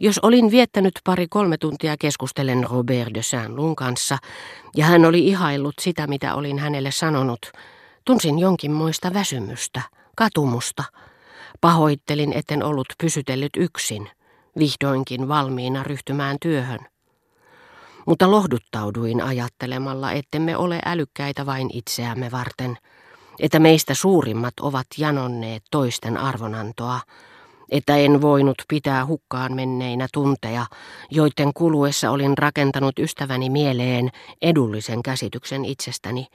Jos olin viettänyt pari-kolme tuntia keskustellen Robert de Saint-Lun kanssa, ja hän oli ihaillut sitä, mitä olin hänelle sanonut, tunsin jonkinmoista väsymystä, katumusta. Pahoittelin, etten ollut pysytellyt yksin, vihdoinkin valmiina ryhtymään työhön. Mutta lohduttauduin ajattelemalla, ettemme ole älykkäitä vain itseämme varten, että meistä suurimmat ovat janonneet toisten arvonantoa, että en voinut pitää hukkaan menneinä tunteja, joiden kuluessa olin rakentanut ystäväni mieleen edullisen käsityksen itsestäni,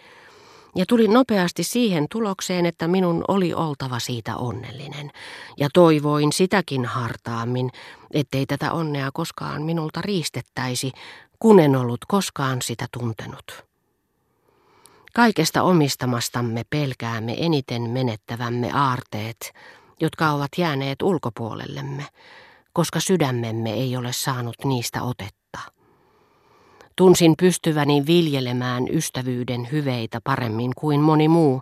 ja tulin nopeasti siihen tulokseen, että minun oli oltava siitä onnellinen, ja toivoin sitäkin hartaammin, ettei tätä onnea koskaan minulta riistettäisi, kun en ollut koskaan sitä tuntenut. Kaikesta omistamastamme pelkäämme eniten menettävämme aarteet, jotka ovat jääneet ulkopuolellemme, koska sydämemme ei ole saanut niistä otetta. Tunsin pystyväni viljelemään ystävyyden hyveitä paremmin kuin moni muu,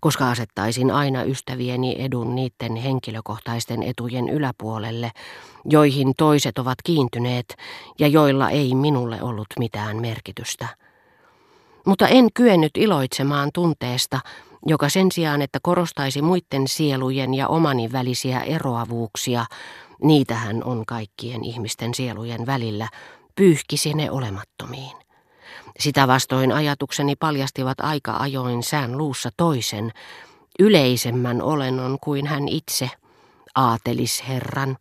koska asettaisin aina ystävieni edun niiden henkilökohtaisten etujen yläpuolelle, joihin toiset ovat kiintyneet ja joilla ei minulle ollut mitään merkitystä. Mutta en kyennyt iloitsemaan tunteesta, joka sen sijaan, että korostaisi muiden sielujen ja omani välisiä eroavuuksia, niitähän on kaikkien ihmisten sielujen välillä, pyyhkisi ne olemattomiin. Sitä vastoin ajatukseni paljastivat aika ajoin sään luussa toisen, yleisemmän olennon kuin hän itse, aatelisherran,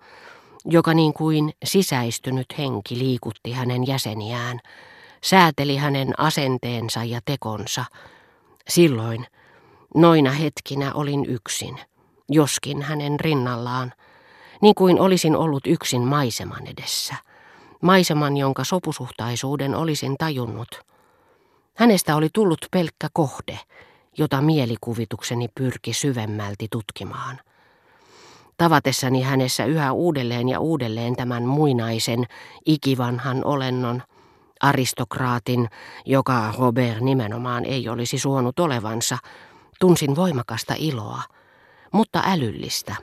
joka niin kuin sisäistynyt henki liikutti hänen jäseniään, sääteli hänen asenteensa ja tekonsa. Silloin, noina hetkinä olin yksin, joskin hänen rinnallaan, niin kuin olisin ollut yksin maiseman edessä – maiseman, jonka sopusuhtaisuuden olisin tajunnut. Hänestä oli tullut pelkkä kohde, jota mielikuvitukseni pyrki syvemmälti tutkimaan. Tavatessani hänessä yhä uudelleen ja uudelleen tämän muinaisen, ikivanhan olennon, aristokraatin, joka Robert nimenomaan ei olisi suonut olevansa, tunsin voimakasta iloa, mutta älyllistä,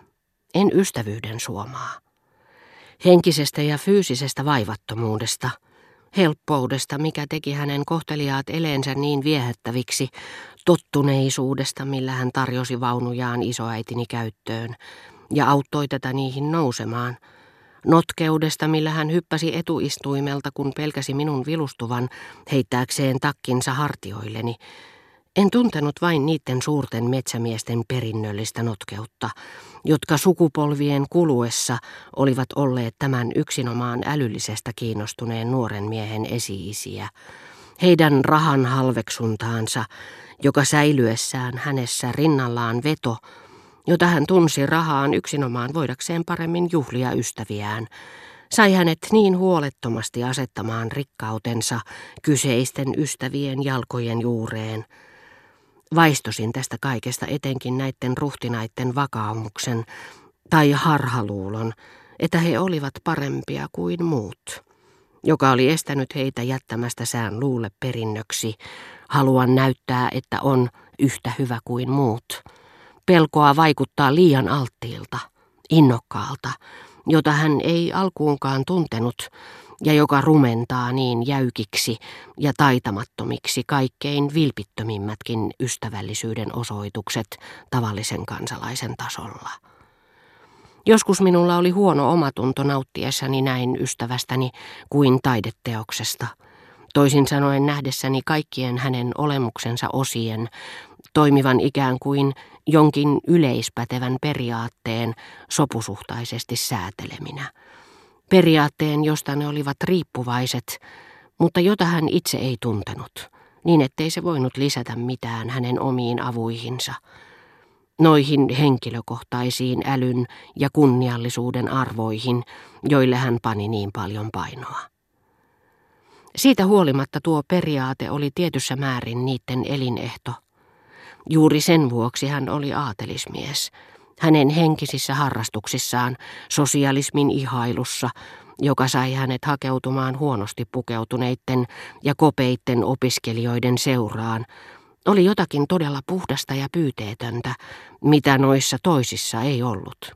en ystävyyden suomaa. Henkisestä ja fyysisestä vaivattomuudesta, helppoudesta, mikä teki hänen kohteliaat eleensä niin viehättäviksi, tottuneisuudesta, millä hän tarjosi vaunujaan isoäitini käyttöön ja auttoi tätä niihin nousemaan, notkeudesta, millä hän hyppäsi etuistuimelta, kun pelkäsi minun vilustuvan heittääkseen takkinsa hartioilleni, en tuntenut vain niiden suurten metsämiesten perinnöllistä notkeutta, jotka sukupolvien kuluessa olivat olleet tämän yksinomaan älyllisestä kiinnostuneen nuoren miehen esiisiä, heidän rahan halveksuntaansa, joka säilyessään hänessä rinnallaan veto, jota hän tunsi rahaan yksinomaan voidakseen paremmin juhlia ystäviään, sai hänet niin huolettomasti asettamaan rikkautensa kyseisten ystävien jalkojen juureen – Vaistosin tästä kaikesta etenkin näiden ruhtinaiden vakaumuksen tai harhaluulon, että he olivat parempia kuin muut, joka oli estänyt heitä jättämästä sään luulle perinnöksi, haluan näyttää, että on yhtä hyvä kuin muut. Pelkoa vaikuttaa liian alttiilta, innokkaalta, jota hän ei alkuunkaan tuntenut, ja joka rumentaa niin jäykiksi ja taitamattomiksi kaikkein vilpittömimmätkin ystävällisyyden osoitukset tavallisen kansalaisen tasolla. Joskus minulla oli huono omatunto nauttiessani näin ystävästäni kuin taideteoksesta. Toisin sanoen nähdessäni kaikkien hänen olemuksensa osien toimivan ikään kuin jonkin yleispätevän periaatteen sopusuhtaisesti sääteleminä periaatteen, josta ne olivat riippuvaiset, mutta jota hän itse ei tuntenut, niin ettei se voinut lisätä mitään hänen omiin avuihinsa, noihin henkilökohtaisiin älyn ja kunniallisuuden arvoihin, joille hän pani niin paljon painoa. Siitä huolimatta tuo periaate oli tietyssä määrin niiden elinehto. Juuri sen vuoksi hän oli aatelismies – hänen henkisissä harrastuksissaan, sosialismin ihailussa, joka sai hänet hakeutumaan huonosti pukeutuneiden ja kopeitten opiskelijoiden seuraan, oli jotakin todella puhdasta ja pyyteetöntä, mitä noissa toisissa ei ollut.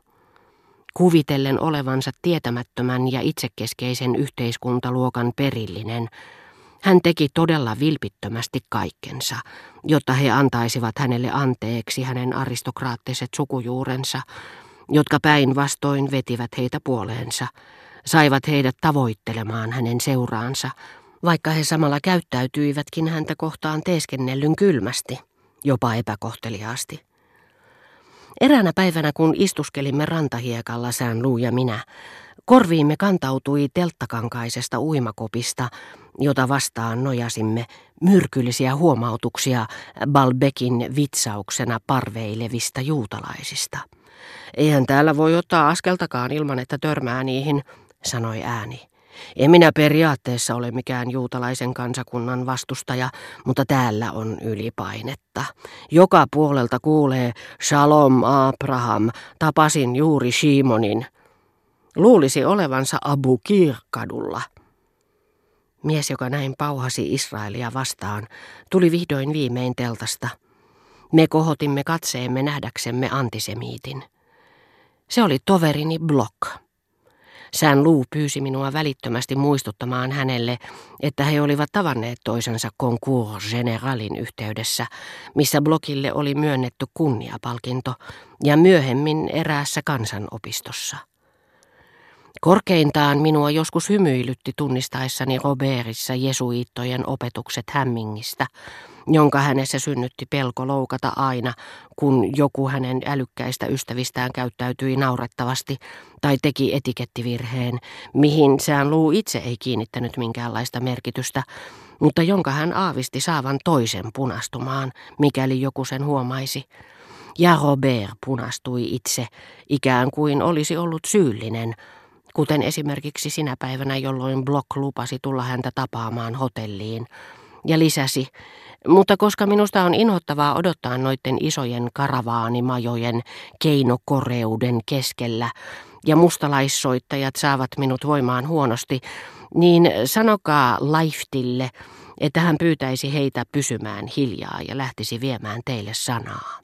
kuvitellen olevansa tietämättömän ja itsekeskeisen yhteiskuntaluokan perillinen, hän teki todella vilpittömästi kaikkensa, jotta he antaisivat hänelle anteeksi hänen aristokraattiset sukujuurensa, jotka päinvastoin vetivät heitä puoleensa, saivat heidät tavoittelemaan hänen seuraansa, vaikka he samalla käyttäytyivätkin häntä kohtaan teeskennellyn kylmästi, jopa epäkohteliaasti. Eräänä päivänä, kun istuskelimme rantahiekalla sään luu ja minä, korviimme kantautui telttakankaisesta uimakopista, jota vastaan nojasimme myrkyllisiä huomautuksia Balbekin vitsauksena parveilevista juutalaisista. Eihän täällä voi ottaa askeltakaan ilman, että törmää niihin, sanoi ääni. En minä periaatteessa ole mikään juutalaisen kansakunnan vastustaja, mutta täällä on ylipainetta. Joka puolelta kuulee, Shalom Abraham, tapasin juuri Shimonin. Luulisi olevansa Abu Kir-kadulla. Mies, joka näin pauhasi Israelia vastaan, tuli vihdoin viimein teltasta. Me kohotimme katseemme nähdäksemme antisemiitin. Se oli toverini Block. Sään Luu pyysi minua välittömästi muistuttamaan hänelle, että he olivat tavanneet toisensa Concours Generalin yhteydessä, missä blogille oli myönnetty kunniapalkinto, ja myöhemmin eräässä kansanopistossa. Korkeintaan minua joskus hymyilytti tunnistaessani Robertissa jesuiittojen opetukset hämmingistä, jonka hänessä synnytti pelko loukata aina, kun joku hänen älykkäistä ystävistään käyttäytyi naurettavasti tai teki etikettivirheen, mihin sään luu itse ei kiinnittänyt minkäänlaista merkitystä, mutta jonka hän aavisti saavan toisen punastumaan, mikäli joku sen huomaisi. Ja Robert punastui itse, ikään kuin olisi ollut syyllinen, kuten esimerkiksi sinä päivänä, jolloin Block lupasi tulla häntä tapaamaan hotelliin, ja lisäsi, mutta koska minusta on inhottavaa odottaa noiden isojen karavaanimajojen keinokoreuden keskellä, ja mustalaissoittajat saavat minut voimaan huonosti, niin sanokaa Laiftille, että hän pyytäisi heitä pysymään hiljaa ja lähtisi viemään teille sanaa.